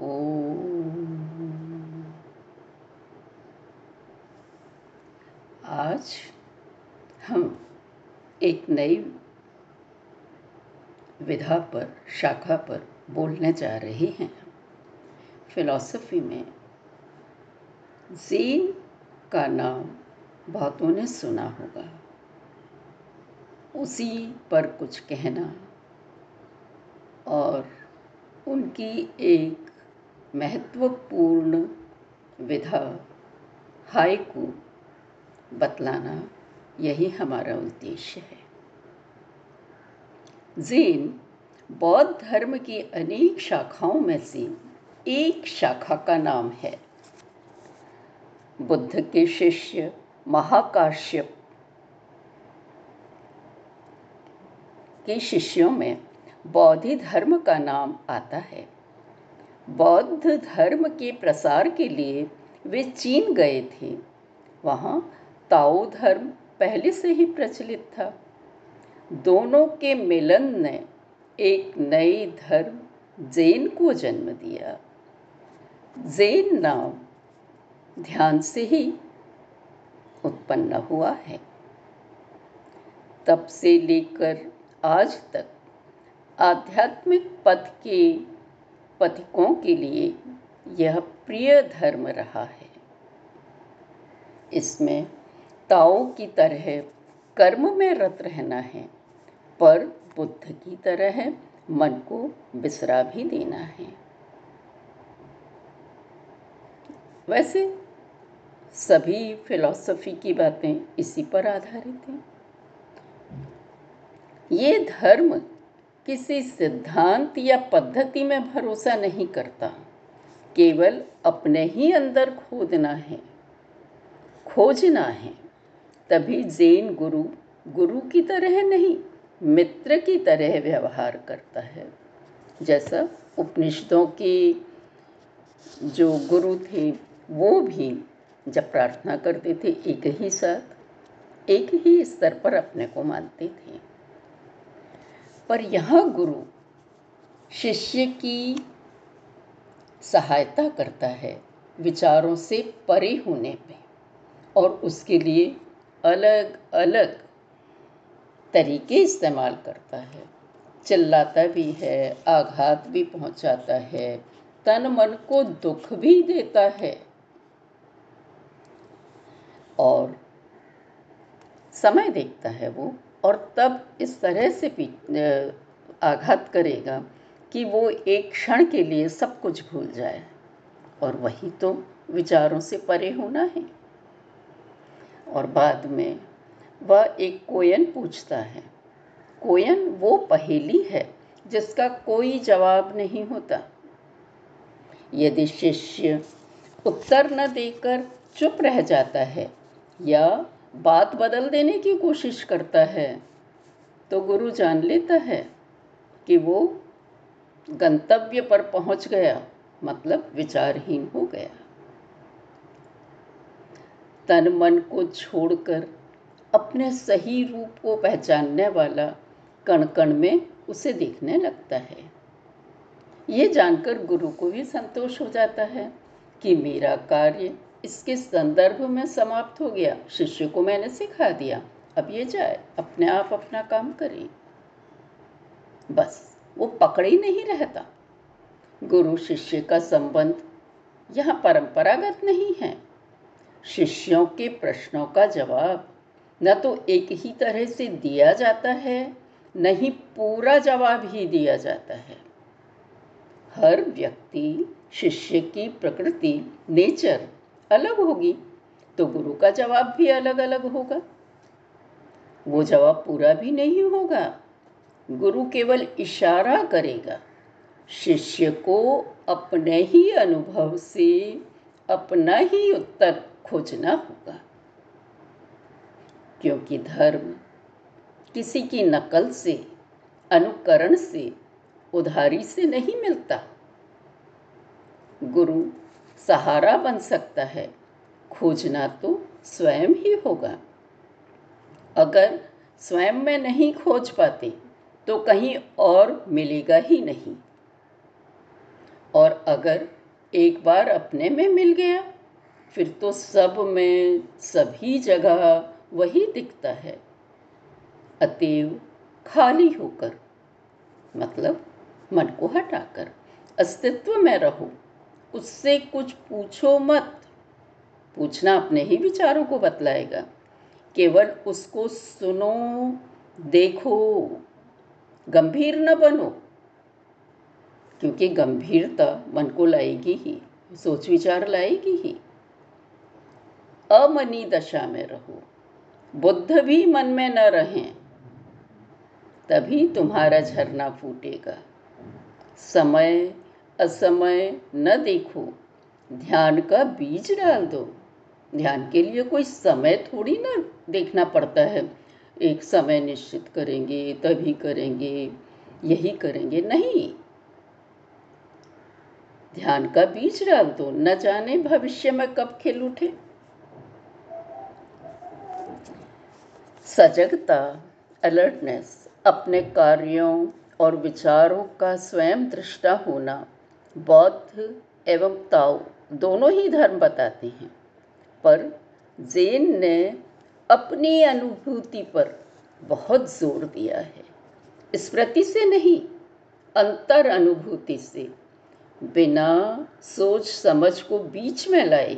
आज हम एक नई विधा पर, शाखा पर बोलने जा रहे हैं। फिलॉसफी में जीन का नाम बहुतों ने सुना होगा। उसी पर कुछ कहना और उनकी एक महत्वपूर्ण विधा हाइकू बतलाना यही हमारा उद्देश्य है। जैन बौद्ध धर्म की अनेक शाखाओं में से एक शाखा का नाम है। बुद्ध के शिष्य महाकाश्यप के शिष्यों में बौद्धि धर्म का नाम आता है। बौद्ध धर्म के प्रसार के लिए वे चीन गए थे। वहाँ ताओ धर्म पहले से ही प्रचलित था। दोनों के मिलन ने एक नए धर्म, जैन को जन्म दिया। जैन नाम ध्यान से ही उत्पन्न हुआ है। तब से लेकर आज तक आध्यात्मिक पथ के पथिकों के लिए यह प्रिय धर्म रहा है। इसमें ताओ की तरह कर्म में रत रहना है, पर बुद्ध की तरह मन को बिसरा भी देना है। वैसे सभी फिलॉसफी की बातें इसी पर आधारित हैं। ये धर्म किसी सिद्धांत या पद्धति में भरोसा नहीं करता। केवल अपने ही अंदर खोदना है। खोजना है। तभी जैन गुरु गुरु की तरह नहीं, मित्र की तरह व्यवहार करता है। जैसा उपनिषदों की जो गुरु थे, वो भी जब प्रार्थना करते थे, एक ही साथ, एक ही स्तर पर अपने को मानते थे। पर यहाँ गुरु शिष्य की सहायता करता है विचारों से परे होने पे और उसके लिए अलग अलग तरीके इस्तेमाल करता है। चिल्लाता भी है, आघात भी पहुंचाता है, तन मन को दुख भी देता है। और समय देखता है वो और तब इस तरह से आघात करेगा कि वो एक क्षण के लिए सब कुछ भूल जाए। और वही तो विचारों से परे होना है। और बाद में वह एक कोयन पूछता है। कोयन वो पहेली है जिसका कोई जवाब नहीं होता। यदि शिष्य उत्तर न देकर चुप रह जाता है या बात बदल देने की कोशिश करता है तो गुरु जान लेता है कि वो गंतव्य पर पहुँच गया मतलब विचारहीन हो गया। तन मन को छोड़कर अपने सही रूप को पहचानने वाला कण कण में उसे देखने लगता है। ये जानकर गुरु को भी संतोष हो जाता है कि मेरा कार्य इसके संदर्भ में समाप्त हो गया। शिष्य को मैंने सिखा दिया। अब ये जाए, अपने आप अपना काम करे। बस, वो पकड़े ही नहीं रहता। गुरु शिष्य का संबंध यहाँ परंपरागत नहीं है। शिष्यों के प्रश्नों का जवाब न तो एक ही तरह से दिया जाता है, न ही पूरा जवाब ही दिया जाता है। हर व्यक्ति शिष्य की प्रकृति, नेचर अलग होगी तो गुरु का जवाब भी अलग अलग होगा। वो जवाब पूरा भी नहीं होगा। गुरु केवल इशारा करेगा, शिष्य को अपने ही अनुभव से अपना ही उत्तर खोजना होगा। क्योंकि धर्म किसी की नकल से, अनुकरण से, उधारी से नहीं मिलता। गुरु सहारा बन सकता है। खोजना तो स्वयं ही होगा। अगर स्वयं में नहीं खोज पाते तो कहीं और मिलेगा ही नहीं। और अगर एक बार अपने में मिल गया, फिर तो सब में सभी जगह वही दिखता है। अतएव खाली होकर मतलब मन को हटाकर, अस्तित्व में रहो। उससे कुछ पूछो मत। पूछना अपने ही विचारों को बतलाएगा। केवल उसको सुनो, देखो, गंभीर न बनो, क्योंकि गंभीरता मन को लाएगी ही, सोच विचार लाएगी ही। अमनी दशा में रहो। बुद्ध भी मन में न रहें, तभी तुम्हारा झरना फूटेगा। समय असमय न देखो। ध्यान का बीज डाल दो। ध्यान के लिए कोई समय थोड़ी ना देखना पड़ता है। एक समय निश्चित करेंगे, तभी करेंगे, यही करेंगे। नहीं। ध्यान का बीज डाल दो। न जाने भविष्य में कब खेल उठे। सजगता अलर्टनेस अपने कार्यों और विचारों का स्वयं दृष्टा होना। बौद्ध एवं ताओ दोनों ही धर्म बताते हैं। पर जैन ने अपनी अनुभूति पर बहुत ज़ोर दिया है। स्मृति से नहीं, अंतर अनुभूति से। बिना सोच समझ को बीच में लाए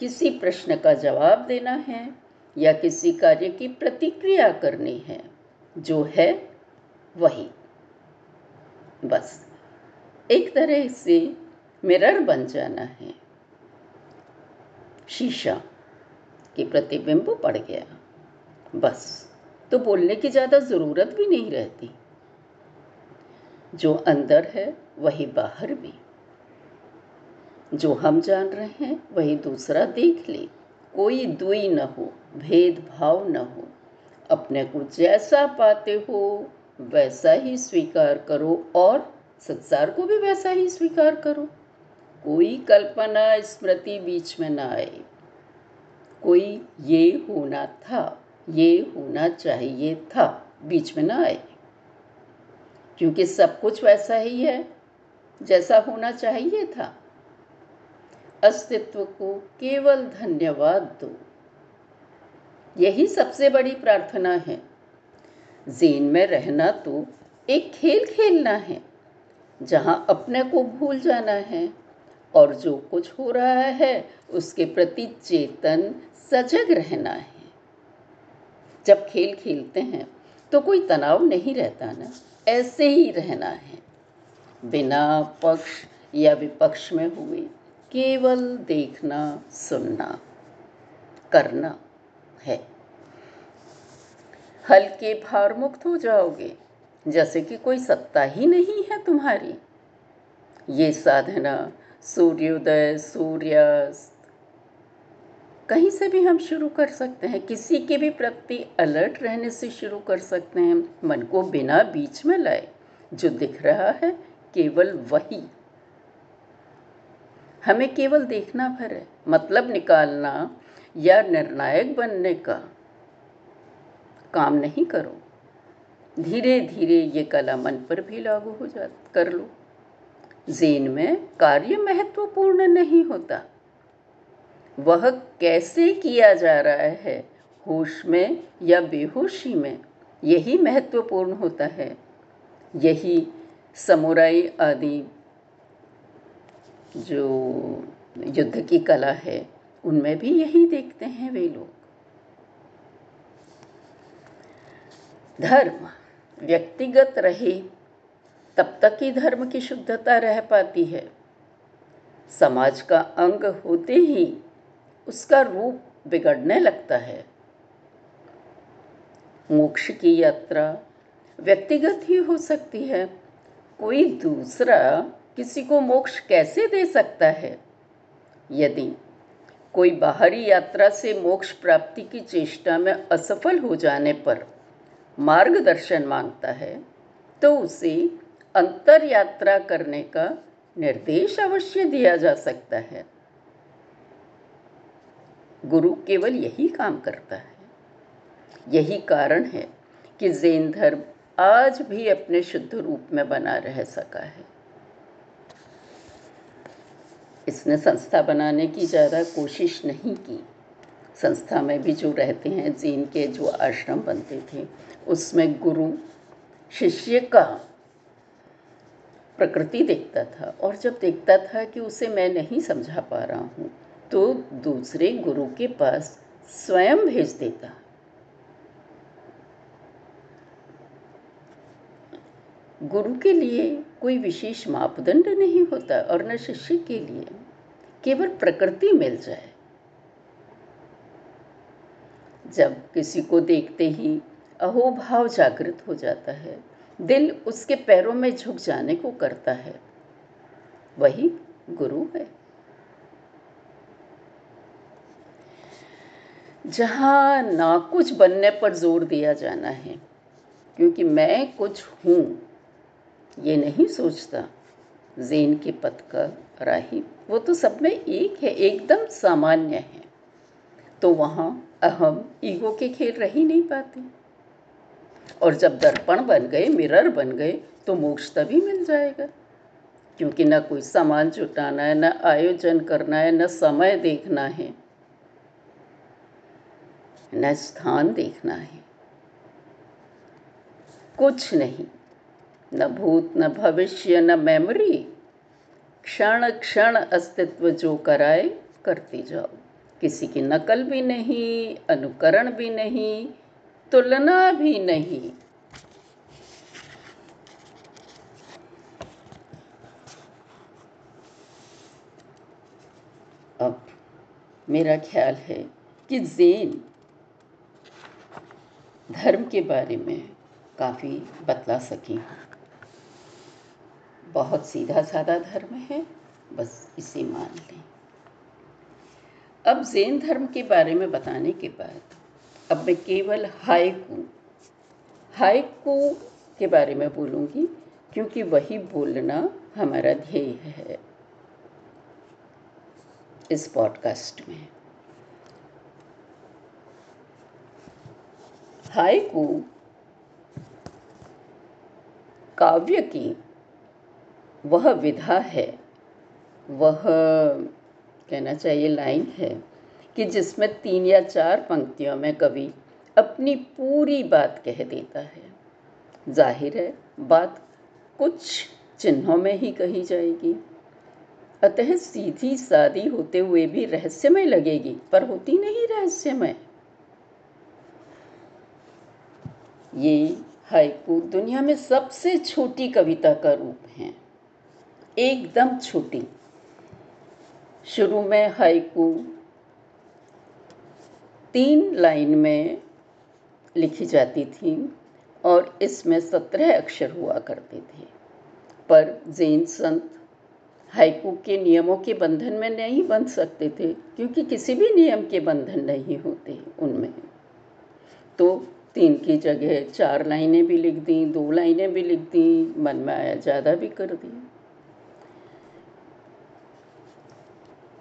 किसी प्रश्न का जवाब देना है या किसी कार्य की प्रतिक्रिया करनी है, जो है वही। बस। एक तरह से मिरर बन जाना है। शीशा की प्रतिबिंब पड़ गया। बस तो बोलने की ज़्यादा ज़रूरत भी नहीं रहती। जो अंदर है, वही बाहर भी। जो हम जान रहे हैं, वही दूसरा देख ले। कोई दुई न हो, भेदभाव न हो। अपने को जैसा पाते हो, वैसा ही स्वीकार करो और संसार को भी वैसा ही स्वीकार करो। कोई कल्पना स्मृति बीच में ना आए। कोई ये होना था, ये होना चाहिए था बीच में ना आए। क्योंकि सब कुछ वैसा ही है, जैसा होना चाहिए था। अस्तित्व को केवल धन्यवाद दो। यही सबसे बड़ी प्रार्थना है। जेन में रहना तो एक खेल खेलना है। जहाँ अपने को भूल जाना है और जो कुछ हो रहा है, उसके प्रति चेतन, सजग रहना है। जब खेल खेलते हैं तो कोई तनाव नहीं रहता ना, ऐसे ही रहना है। बिना पक्ष या विपक्ष में हुए, केवल देखना, सुनना, करना है। हल्के भार मुक्त हो जाओगे। जैसे कि कोई सत्ता ही नहीं है तुम्हारी। ये साधना, सूर्योदय, सूर्यास्त, कहीं से भी हम शुरू कर सकते हैं। किसी के भी प्रति अलर्ट रहने से शुरू कर सकते हैं। मन को बिना बीच में लाए। जो दिख रहा है, केवल वही। हमें केवल देखना भर है। मतलब निकालना या निर्णायक बनने का। काम नहीं करो। धीरे धीरे ये कला मन पर भी लागू हो जा, कर लो। जेन में कार्य महत्वपूर्ण नहीं होता। वह कैसे किया जा रहा है, होश में या बेहोशी में, यही महत्वपूर्ण होता है। यही समुराई आदि जो युद्ध की कला है, उनमें भी यही देखते हैं वे लोग। धर्म व्यक्तिगत रहे, तब तक ही धर्म की शुद्धता रह पाती है। समाज का अंग होते ही उसका रूप बिगड़ने लगता है। मोक्ष की यात्रा व्यक्तिगत ही हो सकती है। कोई दूसरा किसी को मोक्ष कैसे दे सकता है? यदि कोई बाहरी यात्रा से मोक्ष प्राप्ति की चेष्टा में असफल हो जाने पर मार्गदर्शन माँगता है तो उसे अंतर यात्रा करने का निर्देश अवश्य दिया जा सकता है। गुरु केवल यही काम करता है। यही कारण है कि जैन धर्म आज भी अपने शुद्ध रूप में बना रह सका है। इसने संस्था बनाने की ज़्यादा कोशिश नहीं की। संस्था में भी जो रहते हैं, जीन के जो आश्रम बनते थे उसमें गुरु, शिष्य का प्रकृति देखता था और जब देखता था कि उसे मैं नहीं समझा पा रहा हूँ तो दूसरे गुरु के पास स्वयं भेज देता। गुरु के लिए कोई विशेष मापदंड नहीं होता और न शिष्य के लिए, केवल प्रकृति मिल जाए। जब किसी को देखते ही अहोभाव जागृत हो जाता है। दिल उसके पैरों में झुक जाने को करता है। वही गुरु है। जहाँ ना कुछ बनने पर ज़ोर दिया जाना है, क्योंकि मैं कुछ हूँ, ये नहीं सोचता। जेन के पथ का राही, वो तो सब में एक है, एकदम सामान्य है। तो वहाँ अहम ईगो के खेल रह ही नहीं पाते। और जब दर्पण बन गए, मिरर बन गए तो मोक्ष तभी मिल जाएगा। क्योंकि न कोई सामान जुटाना है, न आयोजन करना है, न समय देखना है, न स्थान देखना है। कुछ नहीं, न भूत, न भविष्य, न मेमोरी क्षण क्षण अस्तित्व जो कराए, करते जाओ। किसी की नकल भी नहीं, अनुकरण भी नहीं तुलना भी नहीं। अब मेरा ख्याल है कि जैन धर्म के बारे में काफ़ी बतला सकी हूँ। बहुत सीधा साधा धर्म है, बस इसे मान लें। अब जैन धर्म के बारे में बताने के बाद अब मैं केवल हाइकू हाइकू के बारे में बोलूँगी, क्योंकि वही बोलना हमारा ध्येय है इस पॉडकास्ट में। हाइकू काव्य की वह विधा है, वह कहना चाहिए लाइन है कि जिसमें तीन या चार पंक्तियों में कवि अपनी पूरी बात कह देता है। ज़ाहिर है, बात कुछ चिन्हों में ही कही जाएगी। अतः सीधी सादी होते हुए भी रहस्यमय लगेगी, पर होती नहीं रहस्यमय। ये हाइकू दुनिया में सबसे छोटी कविता का रूप है। एकदम छोटी। शुरू में हाइकू तीन लाइन में लिखी जाती थी और इसमें सत्रह अक्षर हुआ करते थे। पर जैन संत हाइकू के नियमों के बंधन में नहीं बंध सकते थे, क्योंकि किसी भी नियम के बंधन नहीं होते उनमें। तो तीन की जगह चार लाइनें भी लिख दी, दो लाइनें भी लिख दी, मन में आया ज़्यादा भी कर दी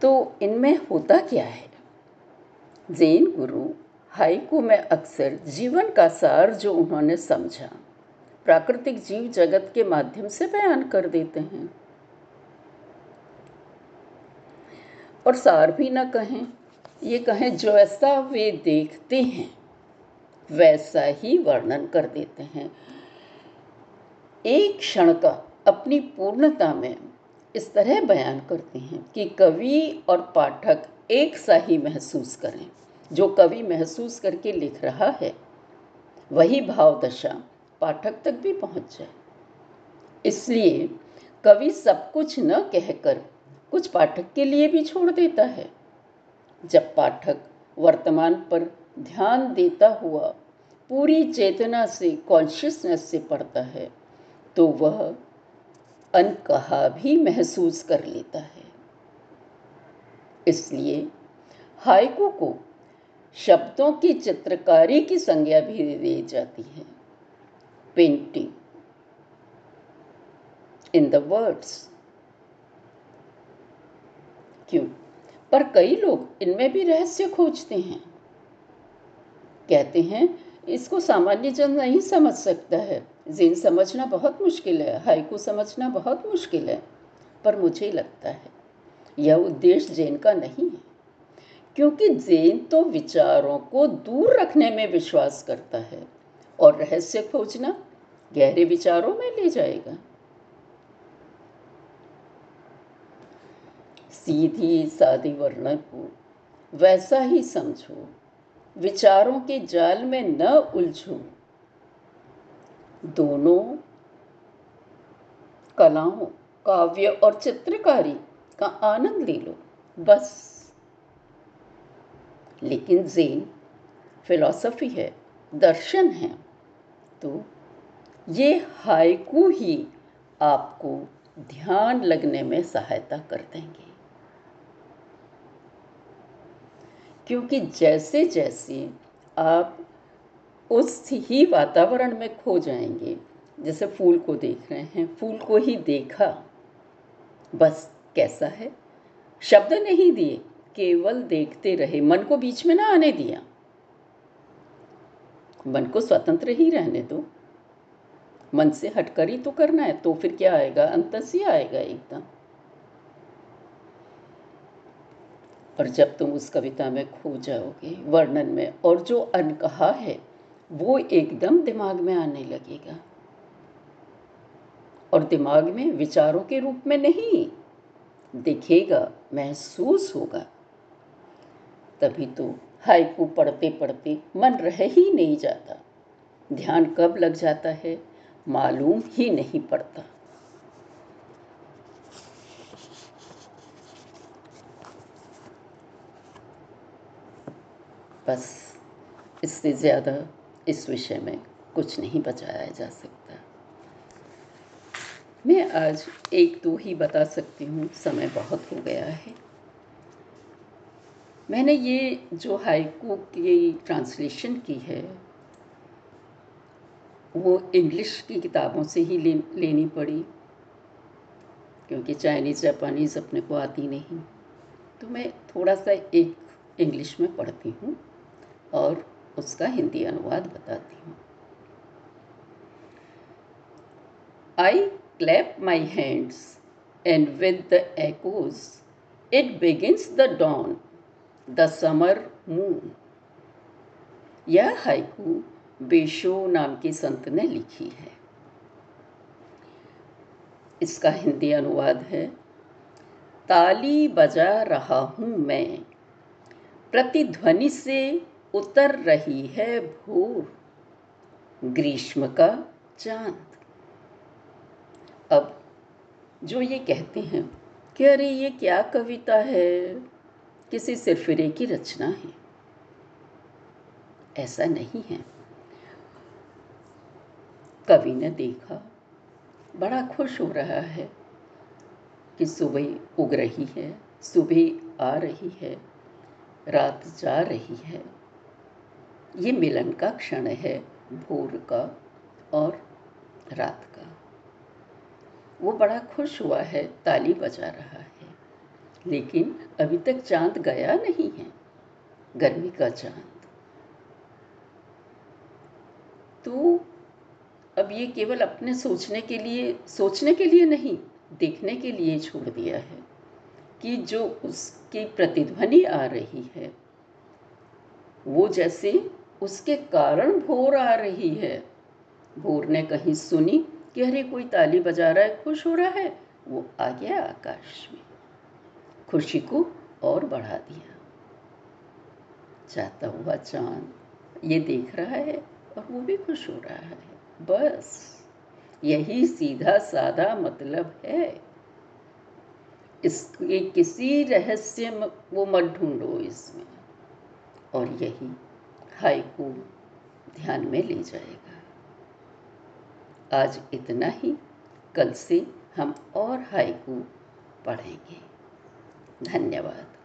तो इनमें होता क्या है? जैन गुरु हाइकू में अक्सर जीवन का सार जो उन्होंने समझा, प्राकृतिक जीव जगत के माध्यम से बयान कर देते हैं। और सार भी ना कहें, ये कहें जो ऐसा वे देखते हैं, वैसा ही वर्णन कर देते हैं। एक क्षण का अपनी पूर्णता में इस तरह बयान करते हैं कि कवि और पाठक एक सा ही महसूस करें, जो कवि महसूस करके लिख रहा है। वही भाव दशा पाठक तक भी पहुँच जाए। इसलिए कवि सब कुछ न कहकर कुछ पाठक के लिए भी छोड़ देता है। जब पाठक वर्तमान पर ध्यान देता हुआ पूरी चेतना से कॉन्शियसनेस से पढ़ता है तो वह अनकहा भी महसूस कर लेता है। इसलिए हाइकू को शब्दों की चित्रकारी की संज्ञा भी दी जाती है। पेंटिंग इन द वर्ड्स क्यों? पर कई लोग इनमें भी रहस्य खोजते हैं। कहते हैं, इसको सामान्य जन नहीं समझ सकता है। जिन समझना बहुत मुश्किल है हाइकू समझना बहुत मुश्किल है, पर मुझे लगता है। यह उद्देश्य जैन का नहीं है। क्योंकि जैन तो विचारों को दूर रखने में विश्वास करता है और रहस्य खोजना गहरे विचारों में ले जाएगा। सीधी सादी वर्णन को वैसा ही समझो, विचारों के जाल में न उलझो। दोनों कलाओं, काव्य और चित्रकारी का आनंद ले लो, बस। लेकिन जेन फिलॉसफी है, दर्शन है तो ये हाइकू ही आपको ध्यान लगने में सहायता कर देंगे। क्योंकि जैसे जैसे आप उस ही वातावरण में खो जाएँगे, जैसे फूल को देख रहे हैं, फूल को ही देखा, बस। कैसा है? शब्द नहीं दिए, केवल देखते रहे। मन को बीच में ना आने दिया। मन को स्वतंत्र ही रहने दो। मन से हटकर ही तो करना है तो फिर क्या आएगा? अंत ही आएगा एकदम। और जब तुम उस कविता में खो जाओगे, वर्णन में, और जो अनकहा है, वो एकदम दिमाग में आने लगेगा। और दिमाग में विचारों के रूप में नहीं दिखेगा, महसूस होगा। तभी तो हाइकू पढ़ते पढ़ते मन रह ही नहीं जाता। ध्यान कब लग जाता है, मालूम ही नहीं पड़ता। बस, इससे ज़्यादा इस विषय में कुछ नहीं बचाया जा सकता। मैं आज एक दो ही बता सकती हूँ समय बहुत हो गया है। मैंने ये जो हाइकू की ट्रांसलेशन की है वो इंग्लिश की किताबों से ही ले, लेनी पड़ी क्योंकि चाइनीज़ जापानीज़ अपने को आती नहीं। तो मैं थोड़ा सा एक इंग्लिश में पढ़ती हूँ और उसका हिंदी अनुवाद बताती हूँ। I clap my hands and with the echoes it begins the dawn the summer moon यह हाइकू बेशो नाम के संत ने लिखी है। इसका हिंदी अनुवाद है, ताली बजा रहा हूँ मैं। प्रतिध्वनि से उतर रही है भोर, ग्रीष्म का चाँद। अब जो ये कहते हैं कि अरे ये क्या कविता है, किसी सिरफिरे की रचना है। ऐसा नहीं है। कवि ने देखा, बड़ा खुश हो रहा है कि सुबह उग रही है, सुबह आ रही है, रात जा रही है। ये मिलन का क्षण है, भोर का और रात का। वो बड़ा खुश हुआ है, ताली बजा रहा है। लेकिन अभी तक चाँद गया नहीं है, गर्मी का चाँद। तो अब ये केवल अपने सोचने के लिए, सोचने के लिए नहीं, देखने के लिए छोड़ दिया है कि जो उसकी प्रतिध्वनि आ रही है, वो जैसे उसके कारण भोर आ रही है। भोर ने कहीं सुनी कि अरे कोई ताली बजा रहा है, खुश हो रहा है, वो आ गया आकाश में। खुशी को और बढ़ा दिया। जाता हुआ चाँद ये देख रहा है और वो भी खुश हो रहा है। बस, यही सीधा साधा मतलब है। इसके किसी रहस्य वो मत ढूंढो इसमें। और यही हाइकू ध्यान में ले जाएगा। आज इतना ही। कल से हम और हाइकू पढ़ेंगे। धन्यवाद।